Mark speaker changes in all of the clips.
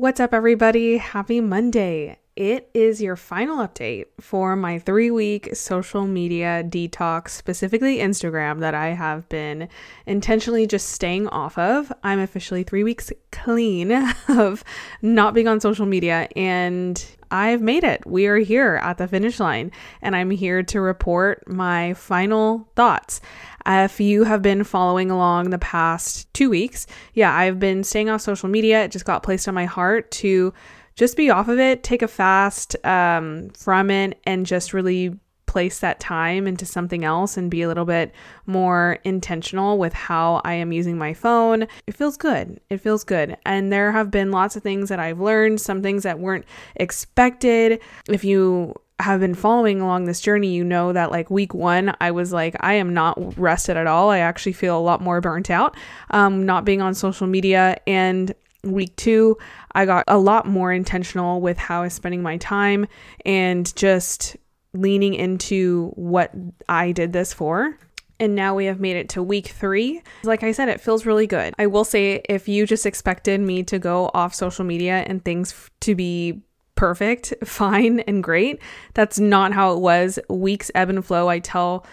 Speaker 1: What's up, everybody? Happy Monday. It is your final update for my three week social media detox, specifically Instagram, that I have been intentionally just staying off of. I'm officially three weeks clean of not being on social media, and I've made it. We are here at the finish line, and I'm here to report my final thoughts. If you have been following along the past two weeks, yeah, I've been staying off social media. It just got placed on my heart to just be off of it, take a fast um, from it, and just really place that time into something else and be a little bit more intentional with how I am using my phone. It feels good. It feels good. And there have been lots of things that I've learned, some things that weren't expected. If you have been following along this journey, you know that like week one, I was like, I am not rested at all. I actually feel a lot more burnt out, um, not being on social media. And week two, I got a lot more intentional with how I was spending my time and just leaning into what I did this for. And now we have made it to week three. Like I said, it feels really good. I will say, if you just expected me to go off social media and things to be perfect, fine, and great, that's not how it was. Weeks ebb and flow. I tell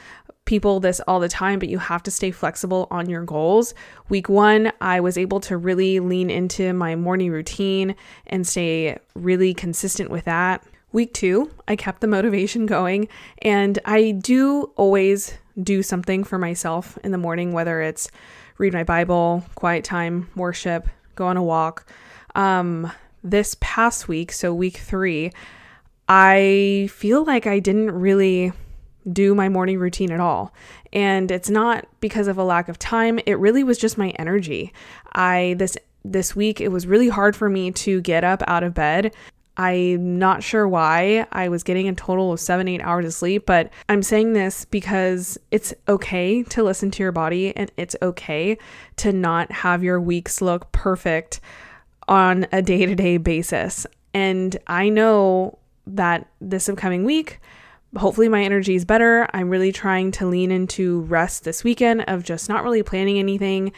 Speaker 1: people this all the time, but you have to stay flexible on your goals. Week one, I was able to really lean into my morning routine and stay really consistent with that. Week two, I kept the motivation going, and I do always do something for myself in the morning, whether it's read my Bible, quiet time, worship, go on a walk. Um, this past week, so week three, I feel like I didn't really do my morning routine at all. And it's not because of a lack of time, it really was just my energy. I this this week it was really hard for me to get up out of bed. I'm not sure why. I was getting a total of seven, eight hours of sleep, but I'm saying this because it's okay to listen to your body and it's okay to not have your weeks look perfect on a day to day basis. And I know that this upcoming week, hopefully my energy is better. I'm really trying to lean into rest this weekend of just not really planning anything,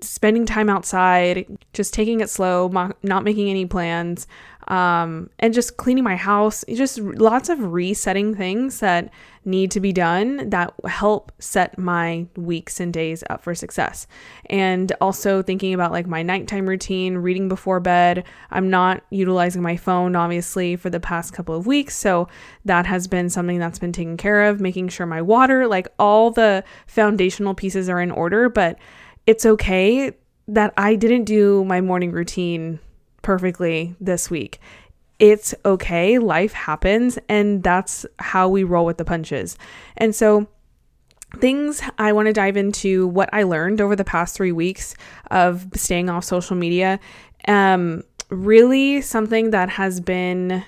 Speaker 1: spending time outside, just taking it slow, not making any plans, um, and just cleaning my house. Just lots of resetting things that need to be done that help set my weeks and days up for success. And also thinking about like my nighttime routine, reading before bed. I'm not utilizing my phone obviously for the past couple of weeks, so that has been something that's been taken care of, making sure my water, like all the foundational pieces are in order, but it's okay that I didn't do my morning routine perfectly this week. It's okay, life happens, and that's how we roll with the punches. And so, things I want to dive into what I learned over the past three weeks of staying off social media. Um, really, something that has been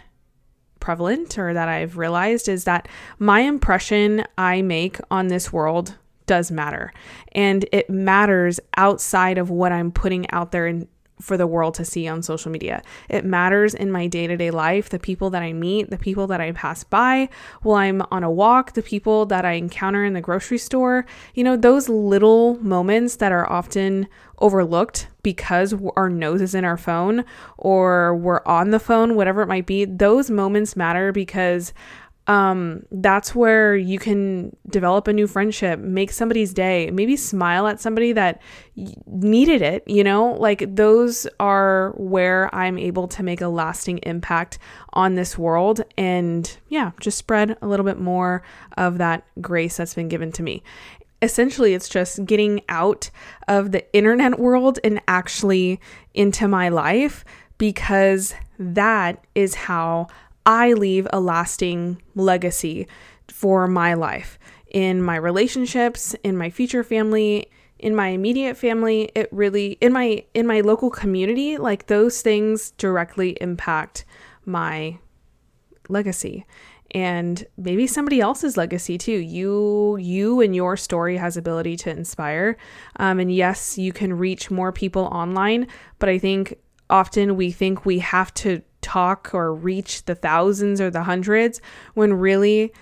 Speaker 1: prevalent or that I've realized is that my impression I make on this world does matter. And it matters outside of what I'm putting out there in, for the world to see on social media. It matters in my day to day life, the people that I meet, the people that I pass by while I'm on a walk, the people that I encounter in the grocery store. You know, those little moments that are often overlooked because our nose is in our phone or we're on the phone, whatever it might be. Those moments matter because um, that's where you can develop a new friendship, make somebody's day, maybe smile at somebody that needed it, you know? Like those are where I'm able to make a lasting impact on this world and yeah, just spread a little bit more of that grace that's been given to me. Essentially, it's just getting out of the internet world and actually into my life because that is how I leave a lasting legacy for my life in my relationships, in my future family, in my immediate family, it really in my in my local community, like those things directly impact my legacy and maybe somebody else's legacy too. You you and your story has ability to inspire. Um, and yes, you can reach more people online, but I think often we think we have to talk or reach the thousands or the hundreds when really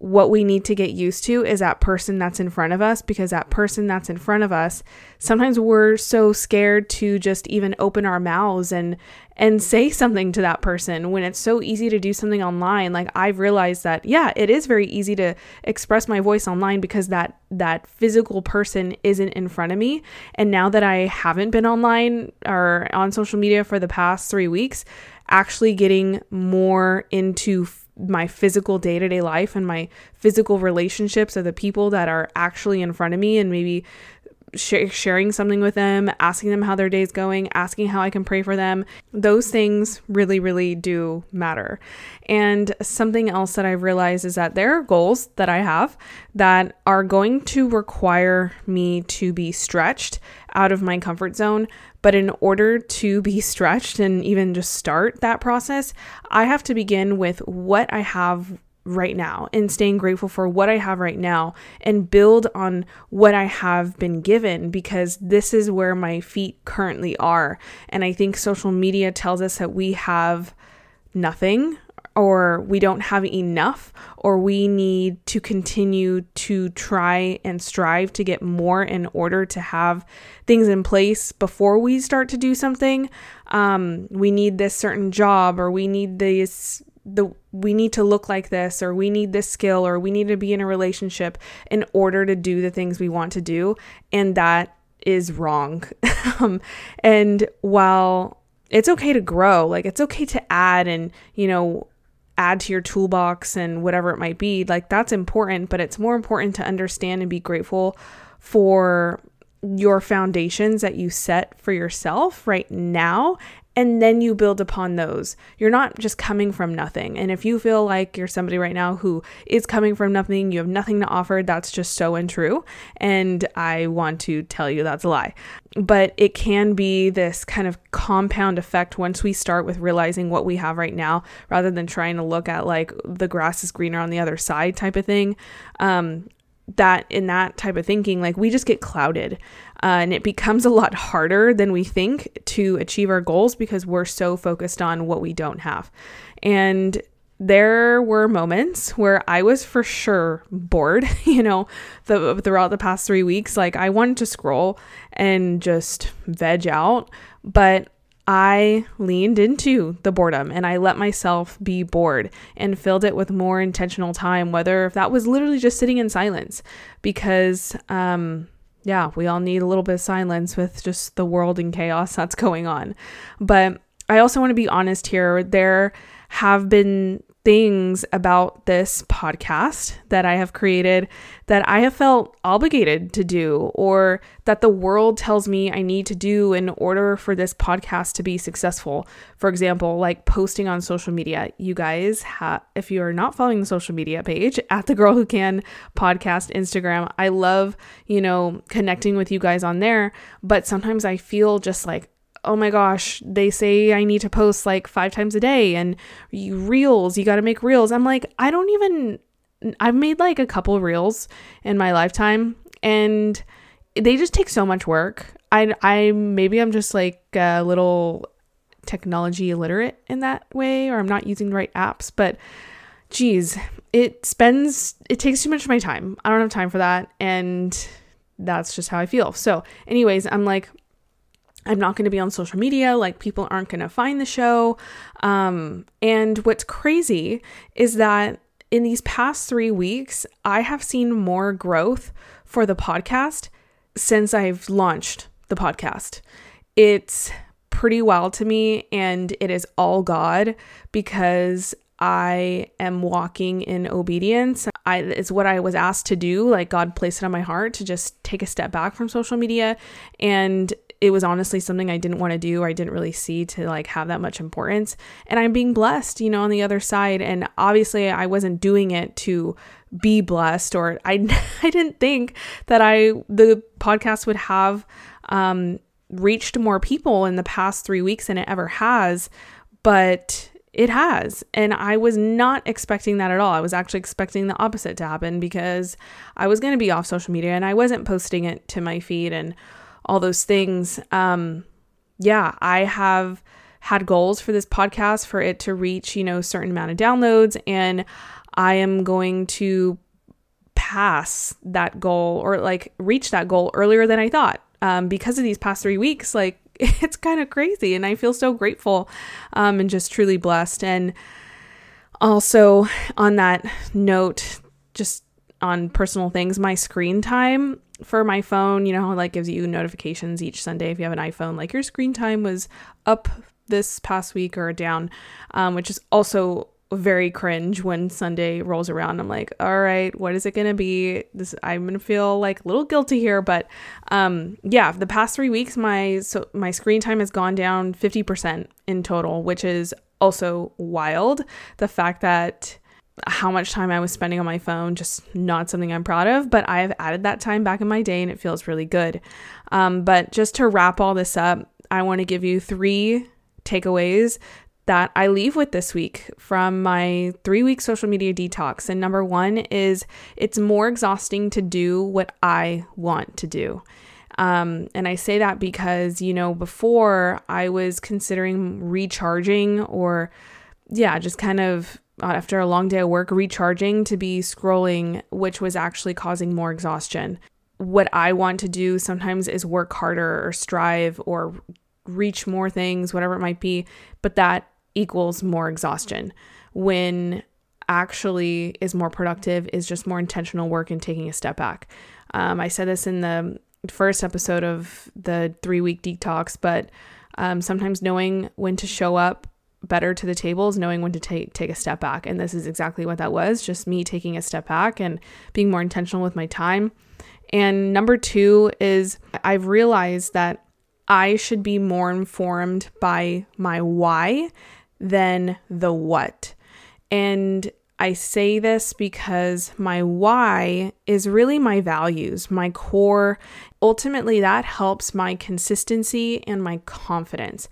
Speaker 1: what we need to get used to is that person that's in front of us because that person that's in front of us sometimes we're so scared to just even open our mouths and and say something to that person when it's so easy to do something online. Like I've realized that yeah it is very easy to express my voice online because that that physical person isn't in front of me. And now that I haven't been online or on social media for the past 3 weeks actually getting more into my physical day to day life and my physical relationships of the people that are actually in front of me and maybe sh- sharing something with them, asking them how their day's going, asking how I can pray for them. Those things really, really do matter. And something else that I've realized is that there are goals that I have that are going to require me to be stretched out of my comfort zone. But in order to be stretched and even just start that process, I have to begin with what I have right now and staying grateful for what I have right now and build on what I have been given because this is where my feet currently are. And I think social media tells us that we have nothing or we don't have enough or we need to continue to try and strive to get more in order to have things in place before we start to do something um, we need this certain job or we need this the we need to look like this or we need this skill or we need to be in a relationship in order to do the things we want to do. And that is wrong. Um, and while it's okay to grow like it's okay to add and you know add to your toolbox and whatever it might be like that's important. But it's more important to understand and be grateful for your foundations that you set for yourself right now and then you build upon those. You're not just coming from nothing. And if you feel like you're somebody right now who is coming from nothing, you have nothing to offer, that's just so untrue. And I want to tell you that's a lie. But it can be this kind of compound effect once we start with realizing what we have right now rather than trying to look at like the grass is greener on the other side type of thing. Um, that in that type of thinking, like we just get clouded. Uh, and it becomes a lot harder than we think to achieve our goals because we're so focused on what we don't have. And there were moments where I was for sure bored, you know, the, throughout the past three weeks. Like I wanted to scroll and just veg out, but I leaned into the boredom and I let myself be bored and filled it with more intentional time, whether if that was literally just sitting in silence, because um, yeah, we all need a little bit of silence with just the world and chaos that's going on. But I also want to be honest here. There have been things about this podcast that I have created that I have felt obligated to do or that the world tells me I need to do in order for this podcast to be successful. For example, like posting on social media. You guys if you are not following the social media page at the girl who can podcast Instagram, I love, you know, connecting with you guys on there, but sometimes I feel just like oh my gosh, they say I need to post like five times a day and you, reels, you got to make reels. I'm like, I don't even, I've made like a couple reels in my lifetime and they just take so much work. I, I, maybe I'm just like a little technology illiterate in that way, or I'm not using the right apps, but geez, it spends, it takes too much of my time. I don't have time for that. And that's just how I feel. So, anyways, I'm like, I'm not going to be on social media. Like, people aren't going to find the show. Um, and what's crazy is that in these past three weeks, I have seen more growth for the podcast since I've launched the podcast. It's pretty wild to me, and it is all God because I am walking in obedience. I it's what I was asked to do. Like God placed it on my heart to just take a step back from social media and it was honestly something I didn't want to do I didn't really see to like have that much importance. And I'm being blessed, you know, on the other side. And obviously I wasn't doing it to be blessed or I I didn't think that I the podcast would have um reached more people in the past 3 weeks than it ever has, but it has. And I was not expecting that at all. I was actually expecting the opposite to happen because I was going to be off social media and I wasn't posting it to my feed and all those things. Um, yeah, I have had goals for this podcast for it to reach, you know, a certain amount of downloads. And I am going to pass that goal or like reach that goal earlier than I thought. Um, because of these past three weeks, like it's kind of crazy. And I feel so grateful um, and just truly blessed. And also, on that note, just on personal things, my screen time for my phone, you know, like gives you notifications each Sunday if you have an iPhone, like your screen time was up this past week or down, um, which is also very cringe when Sunday rolls around. I'm like, all right, what is it gonna be? This I'm gonna feel like a little guilty here, but um, yeah, the past three weeks, my so my screen time has gone down 50% in total, which is also wild. The fact that how much time I was spending on my phone, just not something I'm proud of, but I have added that time back in my day and it feels really good. Um, but just to wrap all this up, I want to give you three takeaways that I leave with this week from my three week social media detox. And number one is it's more exhausting to do what I want to do. Um, and I say that because, you know, before I was considering recharging or, yeah, just kind of uh, after a long day of work, recharging to be scrolling, which was actually causing more exhaustion. What I want to do sometimes is work harder or strive or reach more things, whatever it might be, but that equals more exhaustion. When actually is more productive is just more intentional work and taking a step back. Um, I said this in the first episode of the three week detox, but um, sometimes knowing when to show up better to the table is knowing when to take take a step back and this is exactly what that was just me taking a step back and being more intentional with my time and number 2 is I've realized that I should be more informed by my why than the what. And I say this because my why is really my values, my core. Ultimately, that helps my consistency and my confidence.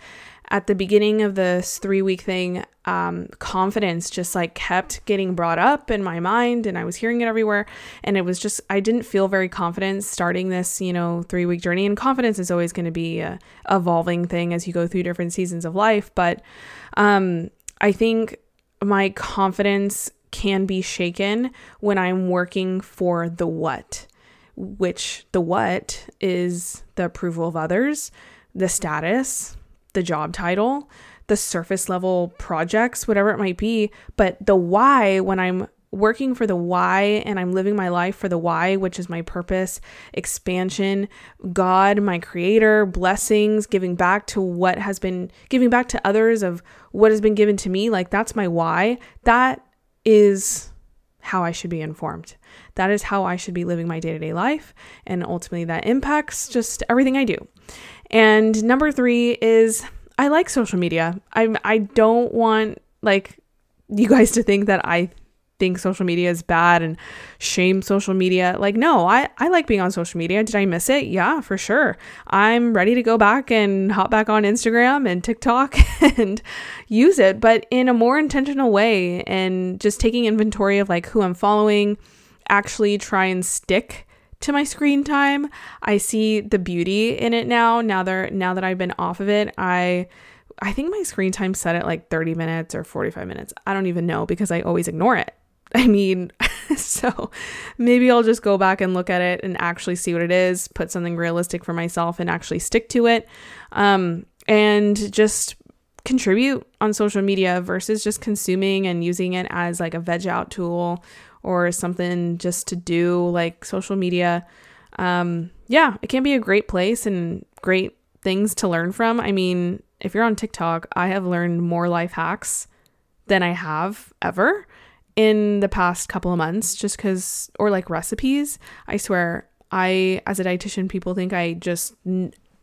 Speaker 1: At the beginning of this three week thing, um, confidence just like kept getting brought up in my mind and I was hearing it everywhere. And it was just, I didn't feel very confident starting this, you know, three week journey. And confidence is always going to be a evolving thing as you go through different seasons of life. But um, I think my confidence can be shaken when I'm working for the what, which the what is the approval of others, the status, the job title, the surface level projects, whatever it might be. But the why, when I'm working for the why and I'm living my life for the why, which is my purpose, expansion, God, my creator, blessings, giving back to what has been giving back to others of what has been given to me, like that's my why. That is how I should be informed. That is how I should be living my day to day life. And ultimately, that impacts just everything I do. And number three is I like social media. I I don't want like you guys to think that I think social media is bad and shame social media. Like, no, I, I like being on social media. Did I miss it? Yeah, for sure. I'm ready to go back and hop back on Instagram and TikTok and use it, but in a more intentional way and just taking inventory of like who I'm following, actually try and stick to my screen time. I see the beauty in it now. Now that now that I've been off of it, I I think my screen time set at like 30 minutes or 45 minutes. I don't even know because I always ignore it. I mean, so maybe I'll just go back and look at it and actually see what it is, put something realistic for myself and actually stick to it. Um, and just contribute on social media versus just consuming and using it as like a veg out tool or something just to do like social media. Um, yeah, it can be a great place and great things to learn from. I mean, if you're on TikTok, I have learned more life hacks than I have ever in the past couple of months just because or like recipes i swear i as a dietitian people think i just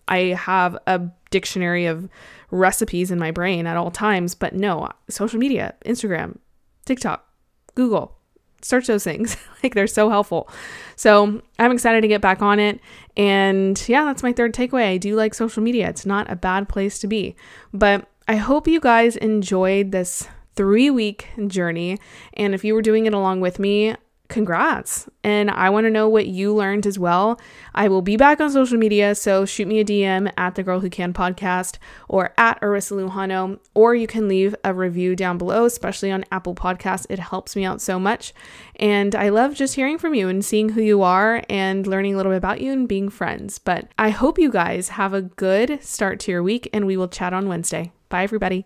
Speaker 1: i have a dictionary of recipes in my brain at all times but no social media instagram tiktok google search those things. Like they're so helpful. So i'm excited to get back on it and yeah that's my third takeaway. I do like social media. It's not a bad place to be. But i hope you guys enjoyed this three week journey. And if you were doing it along with me, congrats. And I want to know what you learned as well. I will be back on social media, so shoot me a DM at the Girl Who Can podcast or at Arissa Lujano, or you can leave a review down below, especially on Apple Podcasts. It helps me out so much. And I love just hearing from you and seeing who you are and learning a little bit about you and being friends. But I hope you guys have a good start to your week, and we will chat on Wednesday. Bye, everybody.